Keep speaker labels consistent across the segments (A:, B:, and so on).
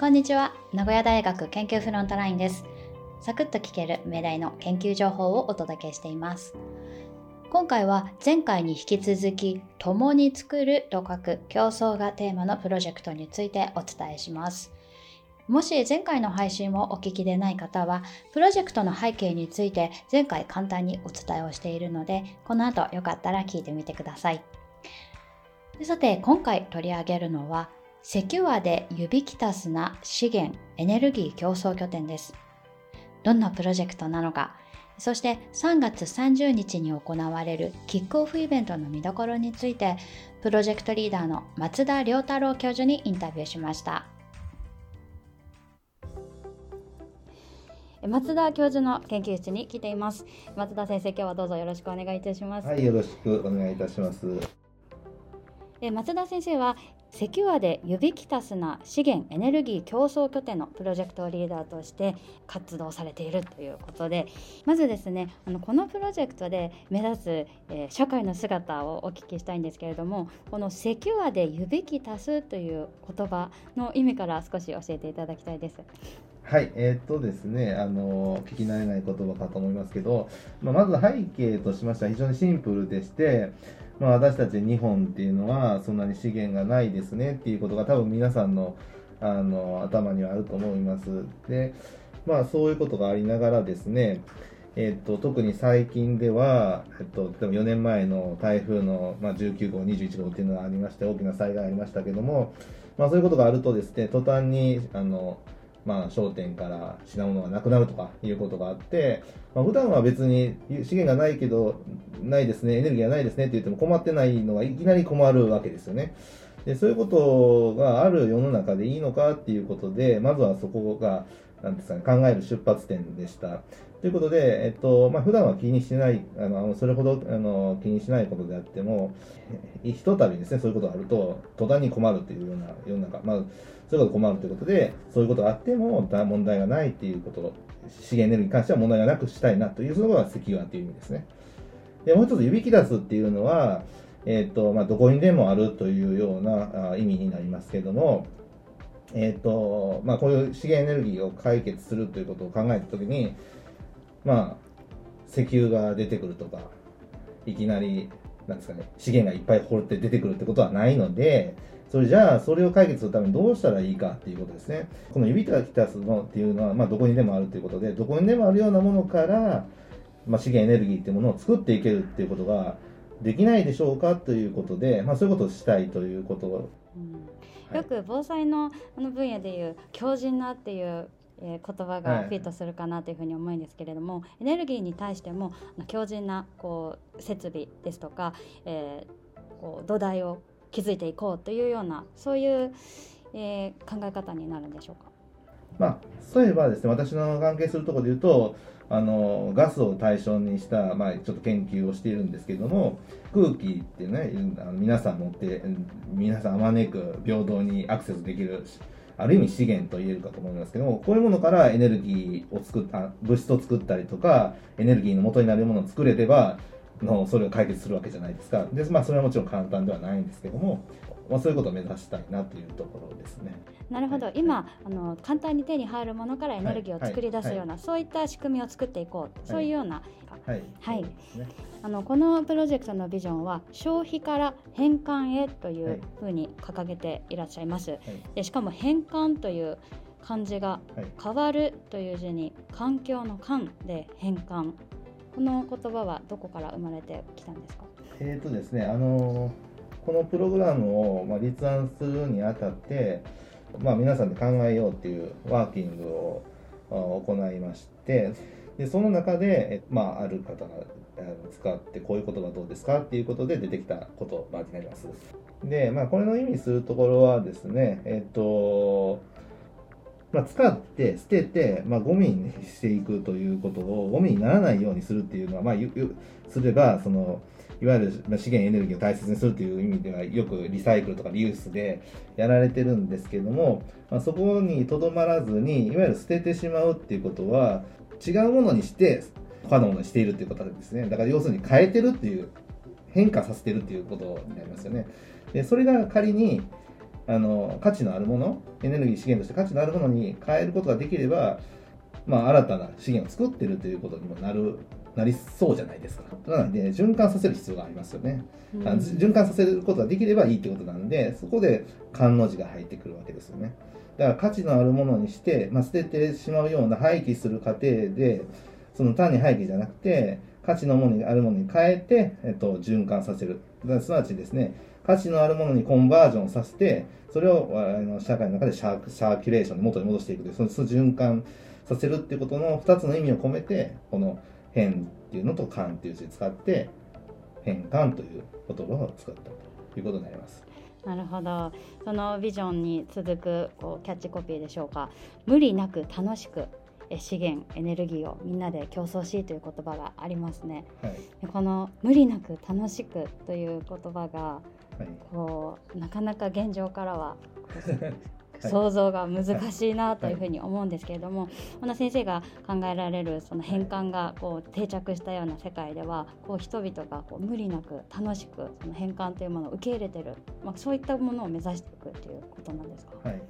A: こんにちは。名古屋大学研究フロントラインです。サクッと聞ける命題の研究情報をお届けしています。今回は前回に引き続き共に作ると書く競争がテーマのプロジェクトについてお伝えします。もし前回の配信をお聞きでない方は、プロジェクトの背景について前回簡単にお伝えをしているので、この後よかったら聞いてみてください。さて、今回取り上げるのは、セキュアでユビキタスな資源・エネルギー競争拠点です。どんなプロジェクトなのか、そして3月30日に行われるキックオフイベントの見どころについて、プロジェクトリーダーの松田良太郎教授にインタビューしました。松田教授の研究室に来ています。松田先生、今日はどうぞよろしくお願いいたします。
B: はい、よろしくお願いいたします。
A: 松田先生はセキュアでユビキタスな資源エネルギー競争拠点のプロジェクトリーダーとして活動されているということでまずですねあのこのプロジェクトで目指す、えー、社会の姿をお聞きしたいんですけれどもこのセキュアでユビキタスという言葉の意味から少し教えていただきたいです。
B: はい、えー、っとですね、あの聞き慣れない言葉かと思いますけど、まあ、まず背景としましては非常にシンプルでして、まあ、私たち日本っていうのはそんなに資源がないですねっていうことが多分皆さんのあの頭にはあると思います。で、まあそういうことがありながらですね、えっと、特に最近では、えっと、例えば4年前の台風の、まあ、19号、21号っていうのがありまして、大きな災害がありましたけども、まあそういうことがあるとですね、途端に、あの、まあ、商店から品物がなくなるとかいうことがあって、まあ、普段は別に資源がないけど、ないですね、エネルギーがないですねって言っても困ってないのがいきなり困るわけですよね。でそういうことがある世の中でいいのかっていうことで、まずはそこが、なんですかね、考える出発点でした。ということで、えっと、まあ、普段は気にしない、あの、それほど、あの、気にしないことであっても、ひとたびですね、そういうことがあると、途端に困るというような世の中、まあ、そういうこと困るということで、そういうことがあっても問題がないっていうこと、資源エネルギーに関しては問題がなくしたいなという、そのが石油という意味ですね。で、もう一つ、指き出すっていうのは、えっ、と、まあ、どこにでもあるというような意味になりますけれども、えっ、と、まあ、こういう資源エネルギーを解決するということを考えたときに、まあ、石油が出てくるとか、いきなり、なんですかね、資源がいっぱい掘って出てくるってことはないので、それじゃあ、それを解決するためにどうしたらいいかっていうことですね。この指がきたすのっていうのは、まあ、どこにでもあるということで、どこにでもあるようなものから、まあ、資源エネルギーっていうものを作っていけるっていうことができないでしょうかということで、まあ、そういうことをしたいということ、
A: うん、よく防災のあの分野でいう強靭なっていうえー、言葉がフィットするかなというふうに思うんですけれども、はい、エネルギーに対しても強靭なこう設備ですとか、えー、こう土台を築いていこうというようなそういう、えー、考え方になるんでしょうか？
B: まあ、そういえばですね私の関係するところで言うとあのガスを対象にした、まあ、ちょっと研究をしているんですけれども空気ってねあの皆さん持って皆さんあまねく平等にアクセスできるある意味資源と言えるかと思いますけども、こういうものからエネルギーを作った、物質を作ったりとか、エネルギーの元になるものを作れれば、のそれを解決するわけじゃないですか。で、まあ、それはもちろん簡単ではないんですけども、まあ、そういうことを目指したいなというところですね。
A: なるほど、はい、今あの簡単に手に入るものからエネルギーを作り出すような、はい。はい、そういった仕組みを作っていこう、そういうような、はい、はい、ね、あのこのプロジェクトのビジョンは消費から変換へというふうに掲げていらっしゃいます。でしかも変換という漢字が変わるという字に環境の環で変換。この言葉はどこから生まれてきたんですか？
B: えっ、ー、とですね、あのこのプログラムをまあ立案するにあたって、まあ、皆さんで考えようっていうワーキングを行いましてでその中で、まあ、ある方が使ってこういう言葉どうですかっていうことで出てきた言葉になります。で、まあ、これの意味するところはですね、えっと、まあ、使って捨てて、まあ、ゴミにしていくということをゴミにならないようにするっていうのは、まあ、すればそのいわゆる資源エネルギーを大切にするという意味ではよくリサイクルとかリユースでやられてるんですけども、まあ、そこにとどまらずにいわゆる捨ててしまうっていうことは違うものにして他のものにしているっていうことですね。だから要するに変えてるっていう変化させてるっていうことになりますよね。でそれが仮にあの価値のあるものエネルギー資源として価値のあるものに変えることができれば、まあ、新たな資源を作ってるということにもなるなりそうじゃないですか。なので循環させる必要がありますよね、
A: うん。
B: あ循環させることができればいいってことなんでそこで官の字が入ってくるわけですよね。だから価値のあるものにして、まあ、捨ててしまうような廃棄する過程でその単に廃棄じゃなくて価値のものにあるものに変えて、えっと、循環させる。すなわちですね価値のあるものにコンバージョンさせてそれをあの社会の中でシャーシャーキュレーションに元に戻していくというその循環させるっていうことの2つの意味を込めてこの変っていうのと感っていう字を使って変換という言葉を使ったということになります。
A: なるほど。そのビジョンに続くこうキャッチコピーでしょうか。無理なく楽しくえ資源エネルギーをみんなで競争しという言葉がありますね。
B: はい。
A: でこの無理なく楽しくという言葉が
B: はい。
A: こうなかなか現状からは
B: はい
A: 想像が難しいなというふうに思うんですけれども、この先生が考えられるその変換がこう定着したような世界ではこう人々がこう無理なく楽しくその変換というものを受け入れてる、まあ、そういったものを目指していくということなんですか？
B: はい、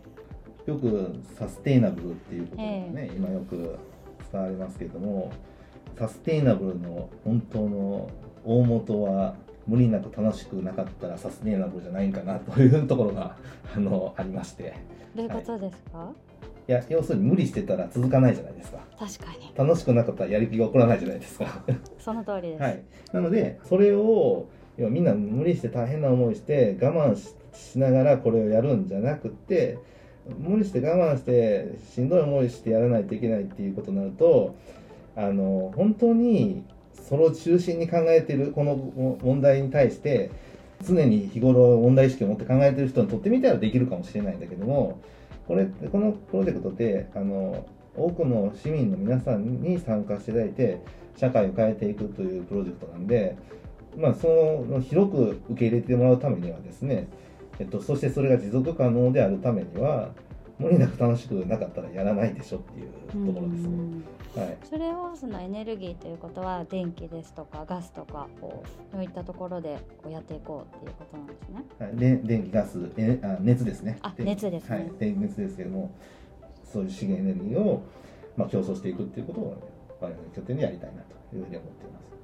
B: よくサステイナブルっていうことがね、今よく使われますけれどもサステイナブルの本当の大元は無理なく楽しくなかったらサステイナブルじゃないんかなというところが あのありまして。
A: どういうことですか、
B: い。や要するに無理してたら続かないじゃないですか。
A: 確かに。
B: 楽しくなかったらやる気が起こらないじゃないですか。
A: その通りです。
B: はい、なのでそれを要はみんな無理して大変な思いして我慢ししながらこれをやるんじゃなくて無理して我慢してしんどい思いしてやらないといけないっていうことになるとあの本当にそれを中心に考えているこの問題に対して常に日頃問題意識を持って考えてる人にとってみたらできるかもしれないんだけどもこれこのプロジェクトであの多くの市民の皆さんに参加していただいて社会を変えていくというプロジェクトなんで、まあ、その広く受け入れてもらうためにはですね、えっと、そしてそれが持続可能であるためには無理なく楽しくなかったらやらないでしょっていうところですね。
A: うん。
B: はい。
A: それをそのエネルギーということは電気ですとかガスとかこうそういったところでこうやっていこうっていうことなんですね。
B: はい、で電気ガス。えあ熱ですね。
A: あ
B: で
A: 熱ですね。
B: はい、電熱ですけどもそういう資源エネルギーを、まあ、競争していくっていうことを我々の拠点でやりたいなというふうに思っています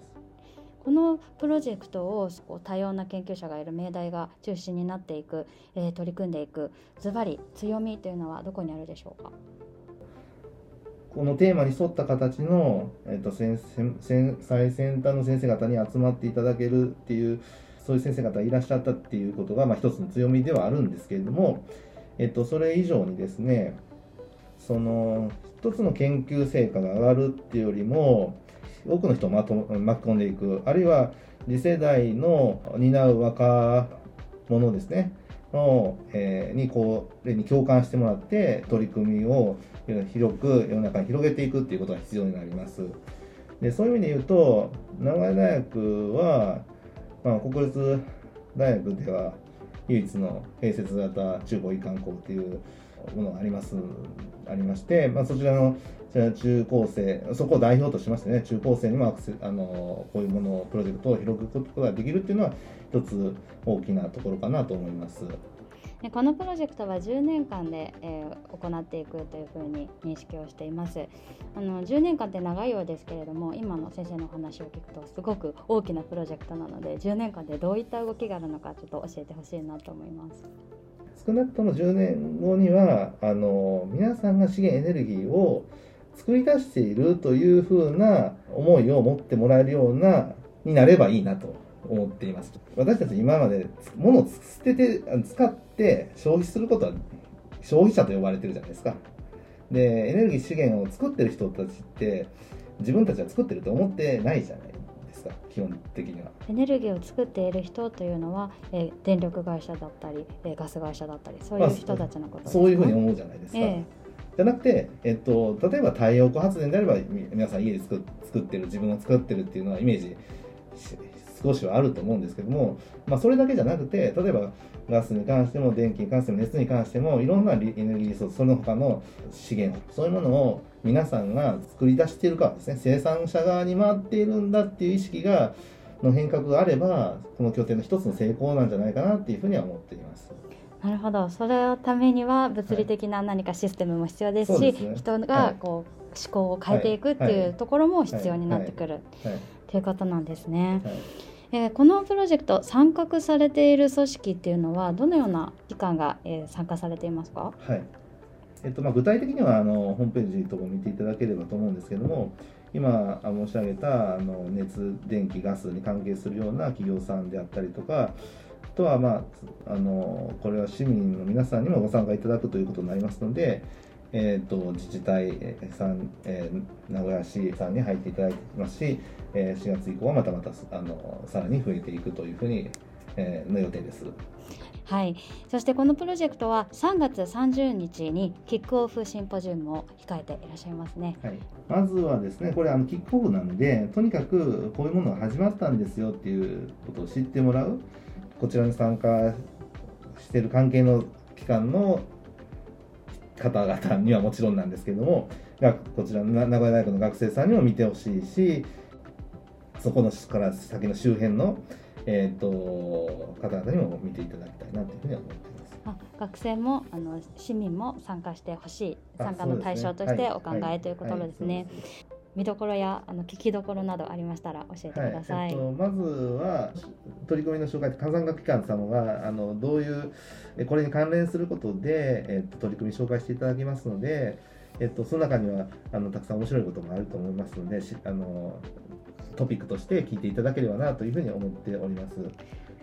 A: このプロジェクトを多様な研究者がいる命題が中心になっていく、えー取り組んでいくズバリ強みというのはどこにあるでしょうか？
B: このテーマに沿った形の、えっと先先最先端の先生方に集まっていただけるっていうそういう先生方がいらっしゃったっていうことが、まあ、一つの強みではあるんですけれども、えっと、それ以上にですねその一つの研究成果が上がるっていうよりも多くの人をまと巻き込んでいくあるいは次世代の担う若者ですねの、えーにこれに共感してもらって取り組みを広く世の中に広げていくっていうことが必要になります。でそういう意味で言うと名古屋大学は、まあ、国立大学では唯一の併設型中高一貫校っていうものがありますありまして、まあ、そちらの中高生そこを代表としましてね中高生にもアクセあのこういうものをプロジェクトを広げることができるっていうのは一つ大きなところかなと思います。
A: でこのプロジェクトは10年間で、えー行っていくというふうに認識をしていますあの10年間って長いようですけれども今の先生のお話を聞くとすごく大きなプロジェクトなので10年間でどういった動きがあるのかちょっと教えてほしいなと思います。
B: 少なくとも10年後にはあの皆さんが資源エネルギーを作り出しているというふうな思いを持ってもらえるようなになればいいなと思っています。私たち今まで物を捨てて使って消費することは消費者と呼ばれてるじゃないですか。でエネルギー資源を作ってる人たちって自分たちは作ってると思ってないじゃない。ですか？基本的には。
A: エネルギーを作っている人というのは、えー電力会社だったり、えーガス会社だったりそういう人たちのことですか
B: そういうふうに思うじゃないですか、
A: え
B: じゃなくて、えっと、例えば太陽光発電であればみ皆さん家で作っ作ってる自分が作ってるっていうのはイメージし少しはあると思うんですけども、まあ、それだけじゃなくて例えばガスに関しても電気に関しても熱に関してもいろんなリエネルギーリソースその他の資源そういうものを皆さんが作り出しているかですね生産者側に回っているんだっていう意識がの変革があればこの拠点の一つの成功なんじゃないかなっていうふうには思っています。
A: ーなるほど。それのためには物理的な何かシステムも必要ですし、
B: はい。ね、
A: 人がこう、思考を変えていくっていうところも必要になってくるということなんですね。えー、このプロジェクト参画されている組織っていうのはどのような機関が、えー、参加されていますか、
B: はい。えっとまあ、具体的にはあのホームページとか見ていただければと思うんですけども今申し上げたあの熱電気ガスに関係するような企業さんであったりとかあとは、まあ、あのこれは市民の皆さんにもご参加いただくということになりますので、えーと、自治体さん、えー、名古屋市さんに入っていただいてますし、えー、4月以降はまたまたあのさらに増えていくというふうに、えー、の予定です。
A: はい、そしてこのプロジェクトは3月30日にキックオフシンポジウムを控えていらっしゃいますね、
B: はい、まずはですねこれあのキックオフなのでとにかくこういうものが始まったんですよっていうことを知ってもらう。こちらに参加している関係の機関の方々にはもちろんなんですけどもこちらの名古屋大学の学生さんにも見てほしいしそこのから先の周辺のえーと、方々にも見ていただきたいなというふうには思っています。
A: あ学生もあの市民も参加してほしい参加の対象としてお考え、ということですね。見どころやあの聞きどころなどありましたら教えてください。はい、えっと、
B: まずは取り組みの紹介火山学機関様があのどういうこれに関連することで、えっと、取り組み紹介していただきますので、えっと、その中にはあのたくさん面白いこともあると思いますのであのトピックとして聞いていただければなというふうに思っております。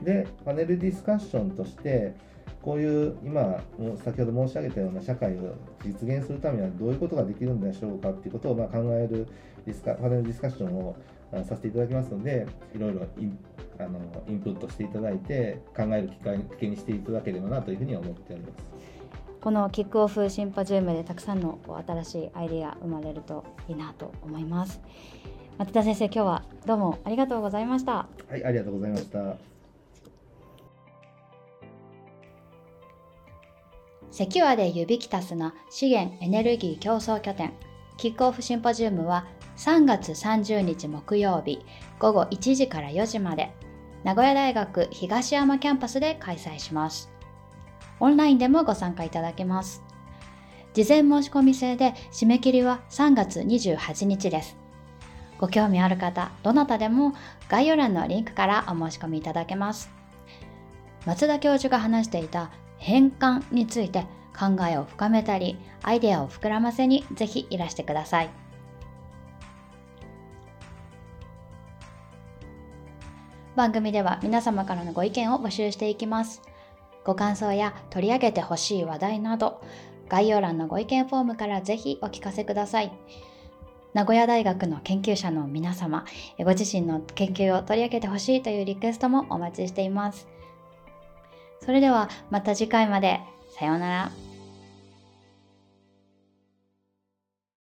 B: で、パネルディスカッションとして、こういう今、先ほど申し上げたような社会を実現するためにはどういうことができるんでしょうかっていうことをま考えるディスカパネルディスカッションをさせていただきますので、いろいろインあのインプットしていただいて、考える機会機会にしていただければなというふうに思っております。
A: このキックオフシンポジウムでたくさんの新しいアイデア生まれるといいなと思います。松田先生今日はどうもありがとうございました。は
B: いありがとうございました。
A: セキュアで指キタスの資源エネルギー競争拠点キックオフシンポジウムは3月30日木曜日午後1時から4時まで名古屋大学東山キャンパスで開催します。オンラインでもご参加いただけます。事前申し込み制で締め切りは3月28日ですご興味ある方、どなたでも概要欄のリンクからお申し込みいただけます。松田教授が話していた変換について考えを深めたり、アイデアを膨らませにぜひいらしてください。番組では皆様からのご意見を募集していきます。ご感想や取り上げてほしい話題など、概要欄のご意見フォームからぜひお聞かせください。名古屋大学の研究者の皆様、ご自身の研究を取り上げてほしいというリクエストもお待ちしています。それではまた次回まで。さようなら。